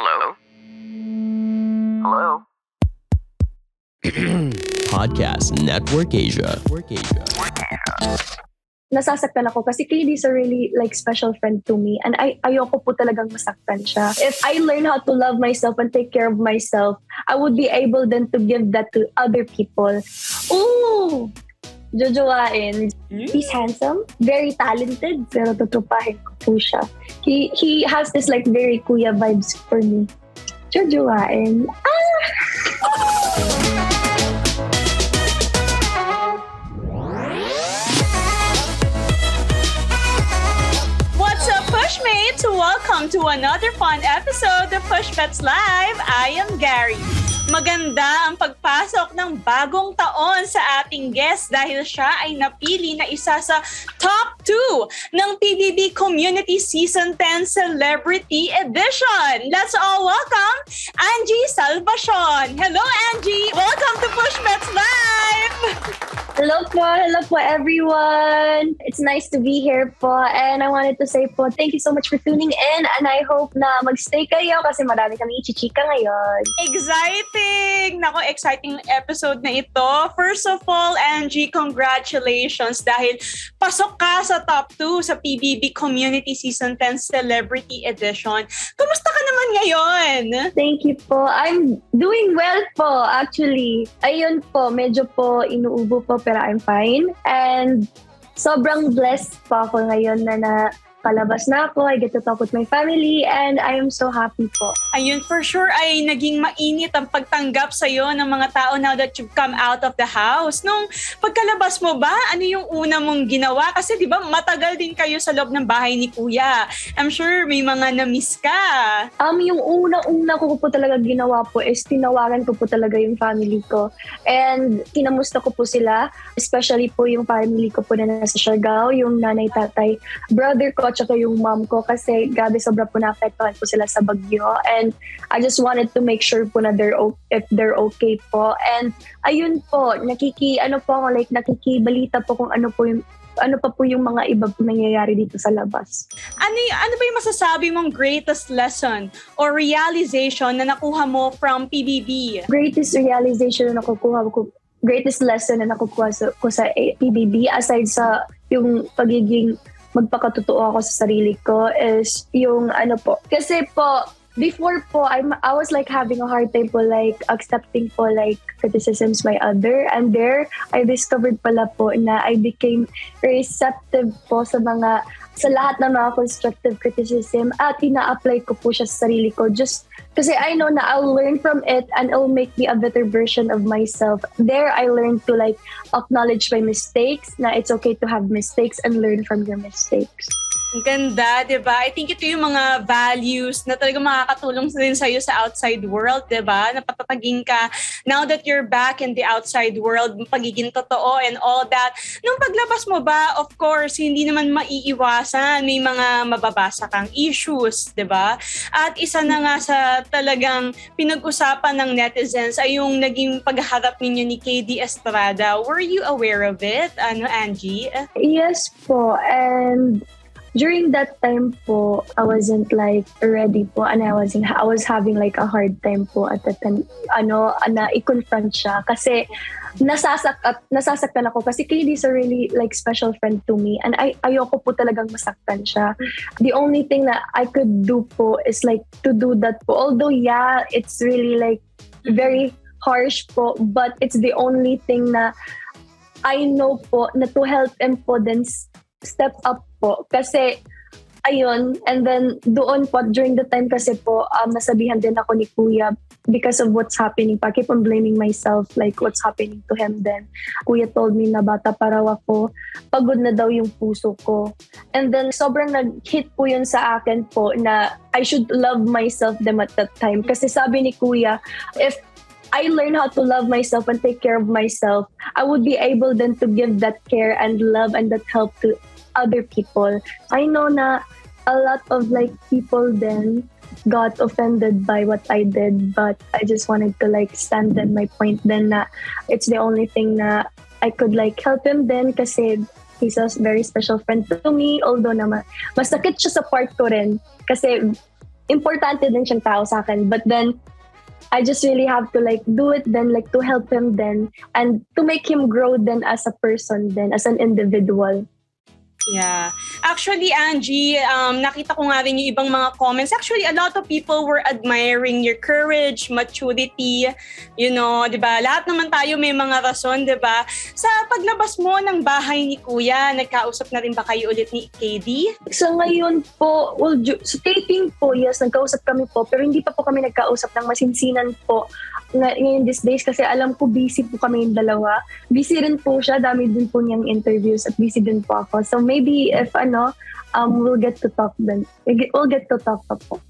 Hello? Hello? Podcast Network Asia. Network Asia. nasasaktan ako kasi Kaylee is a really like special friend to me and I ayoko po talagang masaktan siya. If I learn how to love myself and take care of myself, I would be able then to give that to other people. Ooh! Jojoain. He's handsome, very talented, pero tutupahin ko po siya. He, he has this like very kuya vibes for me. Jojoain. Ah! What's up, Pushmates? Welcome to another fun episode of Push Pets Live. I am Gary. Maganda ang pagpasok ng bagong taon sa ating guest dahil siya ay napili na isa sa top 2 ng PBB Community Season 10 Celebrity Edition. Let's all welcome Angie Salvacion. Hello, Angie! Welcome to Push Pets Live! Hello po, hello po everyone. It's nice to be here po and I wanted to say po thank you so much for tuning in and I hope na magstay kayo kasi marami kami ichichika ngayon. Exciting! Nako, exciting episode na ito. First of all, Angie, congratulations dahil pasok ka sa top 2 sa PBB Community Season 10 Celebrity Edition. Kumusta ka naman ngayon? Thank you po. I'm doing well po actually. Ayun po, medyo po inuubo po pero I'm fine. And sobrang blessed po ako ngayon na na palabas na ako. I get to talk with my family and I am so happy po. Ayun, for sure ay naging mainit ang pagtanggap sa'yo ng mga tao now that you've come out of the house. Nung pagkalabas mo ba, ano yung una mong ginawa? Kasi di ba matagal din kayo sa loob ng bahay ni Kuya. I'm sure may mga na-miss ka. Um, yung una-una ko po talaga ginawa po is tinawagan ko po talaga yung family ko. And kinamusta ko po sila, especially po yung family ko po na nasa Siargao, yung nanay, tatay, brother ko, at saka yung mom ko kasi grabe sobra po naapektuhan po sila sa bagyo. And I just wanted to make sure po na they're if they're okay po. And ayun po, nakiki, ano po ako, like nakikibalita po kung ano po yung ano pa po yung mga iba po nangyayari dito sa labas. Ano, ano ba yung masasabi mong greatest lesson or realization na nakuha mo from PBB? greatest realization na nakukuha ko, greatest lesson na nakukuha sa, ko sa PBB aside sa yung pagiging magpakatotoo ako sa sarili ko is yung ano po. Kasi po, before po, I'm, I was like having a hard time po like accepting po like criticisms by other. And there, I discovered pala po na I became receptive po sa mga sa lahat ng mga constructive criticism at ina-apply ko po siya sa sarili ko just kasi I know na I'll learn from it and it'll make me a better version of myself. There, I learned to like acknowledge my mistakes, na it's okay to have mistakes and learn from your mistakes. Ang ganda, di ba? I think ito yung mga values na talagang makakatulong din sa'yo sa outside world, di ba? Napatatagin ka now that you're back in the outside world, pagiging totoo and all that. Nung paglabas mo ba, of course, hindi naman maiiwasan. May mga mababasa kang issues, di ba? At isa na nga sa talagang pinag-usapan ng netizens ay yung naging pagharap ninyo ni KD Estrada. Were you aware of it, ano, Angie? Yes po, and during that time po, I wasn't like ready po and I wasn't, I was having like a hard time po at that time, ano, na i-confront siya kasi nasasak at nasasaktan ako kasi Kaylee is a really like special friend to me and I ayoko po talagang masaktan siya. The only thing that I could do po is like to do that po. Although yeah, it's really like very harsh po but it's the only thing na I know po na to help him po then step up po. Kasi ayun and then doon po during the time kasi po um, nasabihan din ako ni kuya because of what's happening pa. Keep on blaming myself like what's happening to him then. Kuya told me na bata pa raw ako pagod na daw yung puso ko. And then sobrang nag-hit po yun sa akin po na I should love myself them at that time. Kasi sabi ni kuya if I learn how to love myself and take care of myself, I would be able then to give that care and love and that help to other people. I know na a lot of like people then got offended by what I did, but I just wanted to like stand in my point then na it's the only thing na I could like help him then kasi he's a very special friend to me although naman masakit siya sa part ko rin kasi importante din siyang tao sa akin. But then, I just really have to like do it then like to help him then and to make him grow then as a person then as an individual. Yeah. Actually, Angie, um, nakita ko nga rin yung ibang mga comments. Actually, a lot of people were admiring your courage, maturity, you know, di ba? Lahat naman tayo may mga rason, di ba? Sa paglabas mo ng bahay ni Kuya, nagkausap na rin ba kayo ulit ni KD? So ngayon po, well, sa taping po, yes, nagkausap kami po, pero hindi pa po kami nagkausap ng masinsinan po ng- ngayon these days kasi alam ko busy po kami yung dalawa. Busy rin po siya, dami din po niyang interviews at busy din po ako. So maybe if ano, um, we'll get to talk then. We'll get to talk pa po.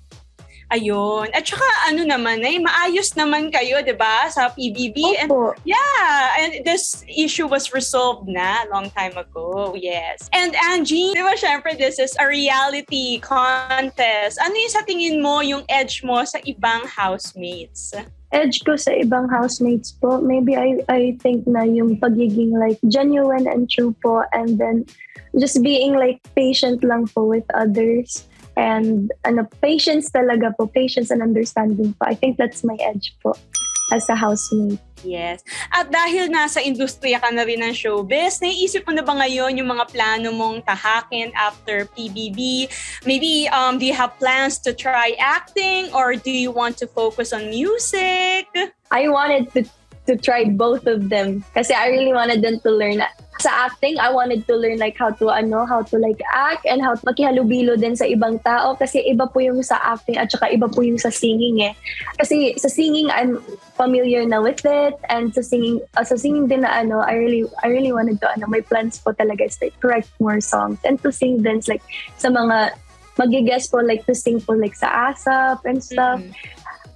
Ayun. At saka ano naman, eh, maayos naman kayo, di ba, sa PBB. And Opo. Yeah, and this issue was resolved na long time ago. Yes. And Angie, di ba syempre this is a reality contest. Ano yung sa tingin mo yung edge mo sa ibang housemates? edge ko sa ibang housemates po, maybe I I think na yung pagiging like genuine and true po and then just being like patient lang po with others and ano patience talaga po, patience and understanding po. I think that's my edge po as a housemate. Yes. At dahil nasa industriya ka na rin ng showbiz, naiisip mo na ba ngayon yung mga plano mong tahakin after PBB? Maybe um, do you have plans to try acting or do you want to focus on music? I wanted to to try both of them kasi I really wanted them to learn sa acting I wanted to learn like how to ano how to like act and how to makihalubilo din sa ibang tao kasi iba po yung sa acting at saka iba po yung sa singing eh kasi sa singing I'm familiar na with it and sa singing uh, sa singing din na ano I really I really wanted to ano my plans po talaga is like to write more songs and to sing then like sa mga magigas po like to sing po like sa ASAP and stuff Mhm.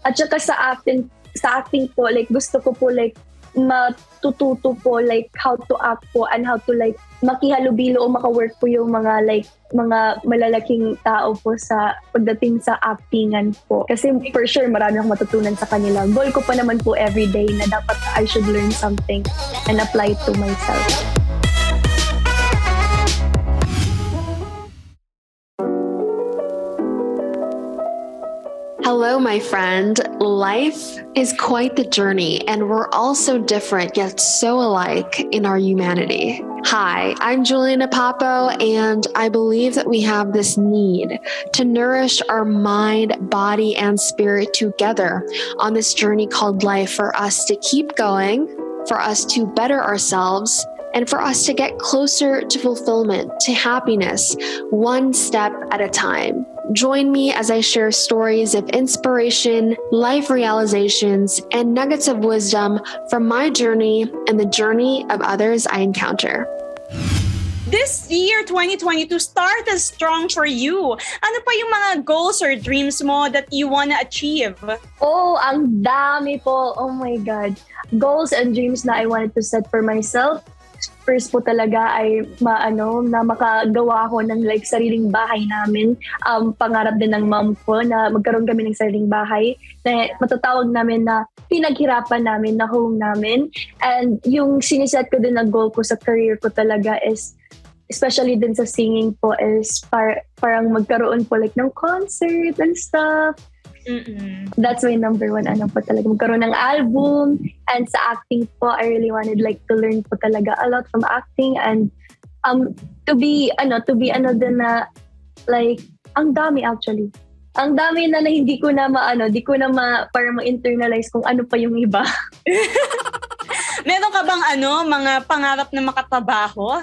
at saka sa acting, sa acting po, like gusto ko po like matututo po like how to act po and how to like makihalubilo o makawork po yung mga like mga malalaking tao po sa pagdating sa actingan po. Kasi for sure marami akong matutunan sa kanila. Goal ko pa naman po everyday na dapat I should learn something and apply it to myself. Hello, my friend. Life is quite the journey, and we're all so different yet so alike in our humanity. Hi, I'm Juliana Papo, and I believe that we have this need to nourish our mind, body, and spirit together on this journey called life for us to keep going, for us to better ourselves, and for us to get closer to fulfillment, to happiness, one step at a time. Join me as I share stories of inspiration, life realizations, and nuggets of wisdom from my journey and the journey of others I encounter. This year, 2022, started strong for you. Ano pa yung mga goals or dreams mo that you wanna achieve? Oh, ang dami po. Oh my God. Goals and dreams na I wanted to set for myself. First po talaga ay maano na makagawa ako ng like sariling bahay namin. Um, pangarap din ng mom ko na magkaroon kami ng sariling bahay na matatawag namin na pinaghirapan namin na home namin. And yung siniset ko din na goal ko sa career ko talaga is especially din sa singing po is par- parang magkaroon po like ng concert and stuff Mm-mm. that's my number one ano po talaga magkaroon ng album and sa acting po I really wanted like to learn po talaga a lot from acting and um to be ano to be ano din na like ang dami actually ang dami na na hindi ko na maano di ko na ma para ma-internalize kung ano pa yung iba Meron ka bang ano, mga pangarap na makatrabaho?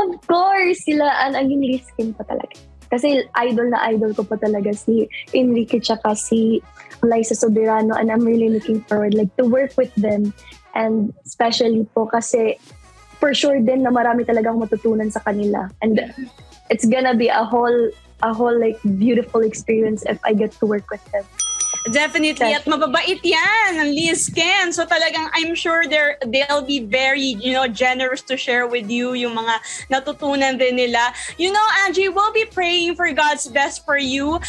of course sila ang ang Skin pa talaga kasi idol na idol ko pa talaga si Enrique tsaka si Liza Soberano and I'm really looking forward like to work with them and especially po kasi for sure din na marami talagang matutunan sa kanila and it's gonna be a whole a whole like beautiful experience if I get to work with them. Definitely. At mababait yan, ang Liz Ken. So talagang I'm sure they're, they'll be very, you know, generous to share with you yung mga natutunan din nila. You know, Angie, we'll be praying for God's best for you.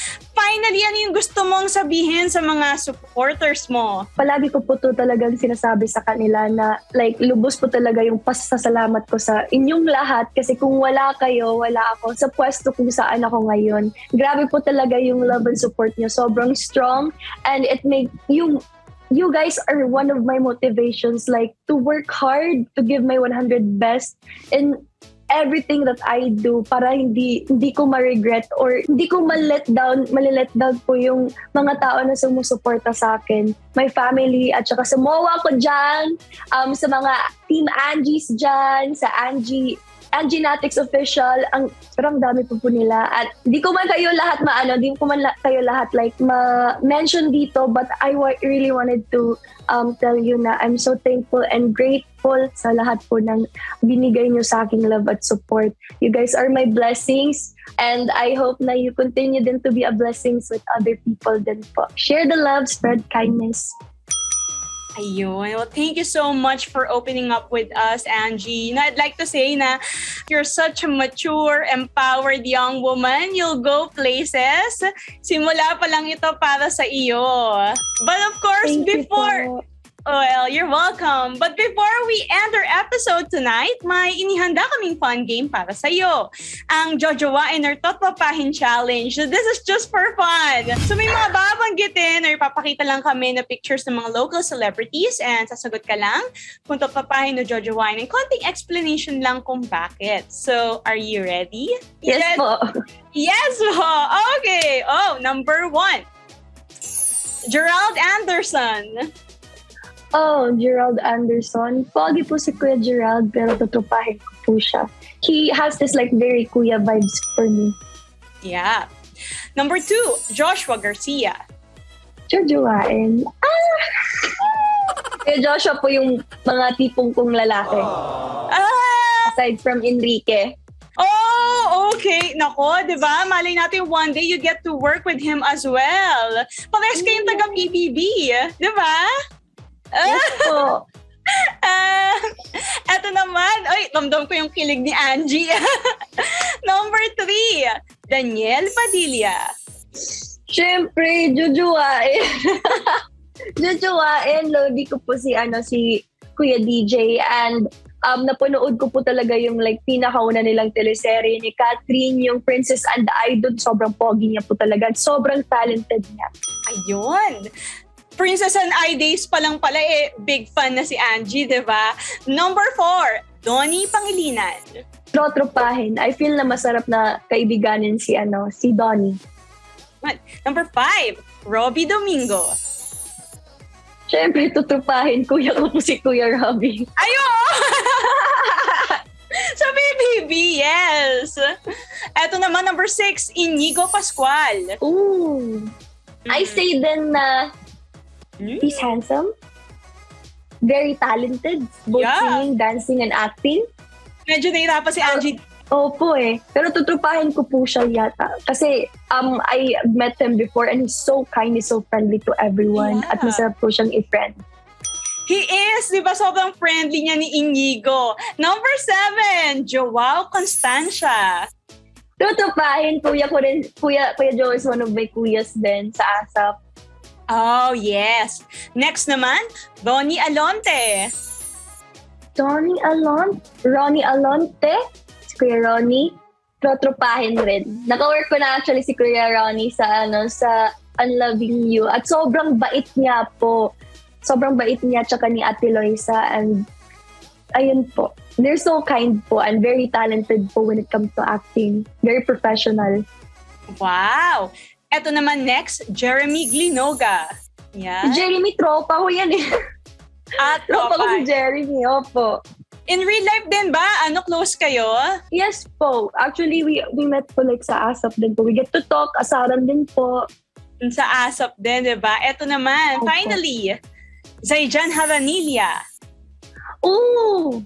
Finally, ano yung gusto mong sabihin sa mga supporters mo? palagi ko po to talagang sinasabi sa kanila na like lubos po talaga yung pasasalamat ko sa inyong lahat kasi kung wala kayo, wala ako sa pwesto kung saan ako ngayon. Grabe po talaga yung love and support niyo. Sobrang strong and it make you you guys are one of my motivations like to work hard, to give my 100 best and everything that I do para hindi hindi ko ma-regret or hindi ko ma-let down, ma-let down po yung mga tao na sumusuporta sa akin. My family at saka sa MOA ko dyan, um, sa mga Team Angie's dyan, sa Angie Angie Natix official, ang parang dami po po nila. At di ko man kayo lahat maano, di ko man la- kayo lahat like ma-mention dito, but I wa- really wanted to um, tell you na I'm so thankful and grateful sa lahat po ng binigay nyo sa aking love at support. You guys are my blessings and I hope na you continue din to be a blessings with other people din po. Share the love, spread kindness. Ayun. Well, thank you so much for opening up with us, Angie. Na I'd like to say na you're such a mature, empowered young woman. You'll go places. Simula pa lang ito para sa iyo. But of course, Thank before. Well, you're welcome. But before we end our episode tonight, may inihanda kaming fun game para sa iyo. Ang Jojowain or Totpapahin Challenge. So this is just for fun. So may mga babanggitin or papakita lang kami na pictures ng mga local celebrities and sasagot ka lang kung Totpapahin o Jojowain. And konting explanation lang kung bakit. So, are you ready? Yes po. Yes po! Okay! Oh, number one. Gerald Anderson. Oh, Gerald Anderson. Pogi po si Kuya Gerald, pero tutupahin ko po siya. He has this like very kuya vibes for me. Yeah. Number two, Joshua Garcia. Jojowain. Ah! Kuya Joshua po yung mga tipong kong lalaki. Ah! Aside from Enrique. Oh, okay. Nako, di ba? Malay natin one day you get to work with him as well. Parehas kayong taga PBB, di ba? Yes po. Ah, eto naman. Ay, ramdam ko yung kilig ni Angie. Number three, Daniel Padilla. Siyempre, jujuwain. jujuwain. Lodi ko po si, ano, si Kuya DJ and um, napanood ko po talaga yung like pinakauna nilang teleserye ni Catherine, yung Princess and the Idol. Sobrang pogi niya po talaga. Sobrang talented niya. Ayun. Princess and I days pa lang pala eh, big fan na si Angie, di ba? Number four, Donnie Pangilinan. Trotropahin. I feel na masarap na kaibiganin si, ano, si Donnie. Number five, Robbie Domingo. Siyempre, tutupahin. Kuya ko si Kuya Robbie. Ayo! Sa BBB, yes! Eto naman, number six, Inigo Pascual. Ooh. I say then na Mm. he's handsome, very talented, both Yeah. singing, dancing, and acting. Medyo nahirapan si Angie. Opo eh. Pero tutrupahin ko po siya yata. Kasi um, I met him before and he's so kind, he's so friendly to everyone. Yeah. At masarap po siyang i-friend. He is, di ba? Sobrang friendly niya ni Inigo. Number seven, Joao Constancia. Tutupahin, kuya ko rin, kuya, kuya Joe is one of my kuyas din sa ASAP. Oh, yes. Next naman, Ronnie Alonte. Ronnie Alon, Ronnie Alonte, si Kuya Ronnie, trotropahin rin. Naka-work ko na actually si Kuya Ronnie sa ano sa Unloving You at sobrang bait niya po. Sobrang bait niya tsaka ni Ate Loisa and ayun po. They're so kind po and very talented po when it comes to acting. Very professional. Wow. Eto naman next, Jeremy Glinoga. Si Yeah. Jeremy, tropa ko yan eh. At tropa ko si. Jeremy, opo. In real life din ba? Ano, close kayo? Yes po. Actually, we we met po like sa ASAP din po. We get to talk. Asaran din po. Sa ASAP din, di ba? Eto naman, Opo. finally, Zayjan Haranilla. Ooh!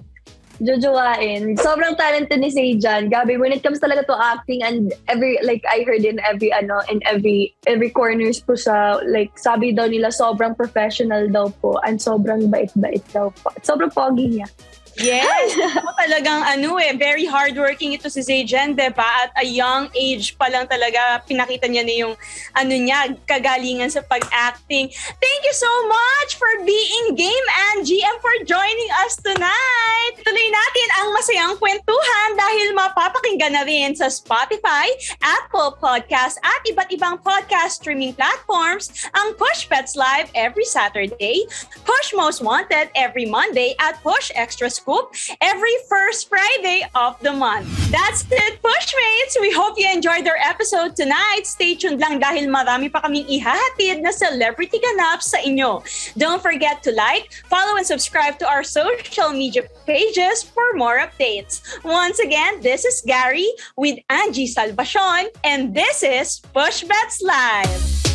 Jojowain. Sobrang talented ni Sejan. Gabi, when it comes talaga to acting and every, like, I heard in every, ano, in every, every corners po sa, like, sabi daw nila, sobrang professional daw po and sobrang bait-bait daw po. Sobrang pogi niya. Yes, ako talagang ano eh, very hardworking ito si Zayjen, di ba? At a young age pa lang talaga, pinakita niya na yung ano niya, kagalingan sa pag-acting. Thank you so much for being game Angie and for joining us tonight. Tuloy natin ang masayang kwentuhan dahil mapapakinggan na rin sa Spotify, Apple Podcast at iba't ibang podcast streaming platforms ang Push Pets Live every Saturday, Push Most Wanted every Monday at Push Extra Scoop every first Friday of the month. That's it, Pushmates! We hope you enjoyed our episode tonight. Stay tuned lang dahil marami pa kaming ihahatid na celebrity ganap sa inyo. Don't forget to like, follow, and subscribe to our social media pages for more updates. Once again, this is Gary with Angie Salvacion, and this is Push Bets Live.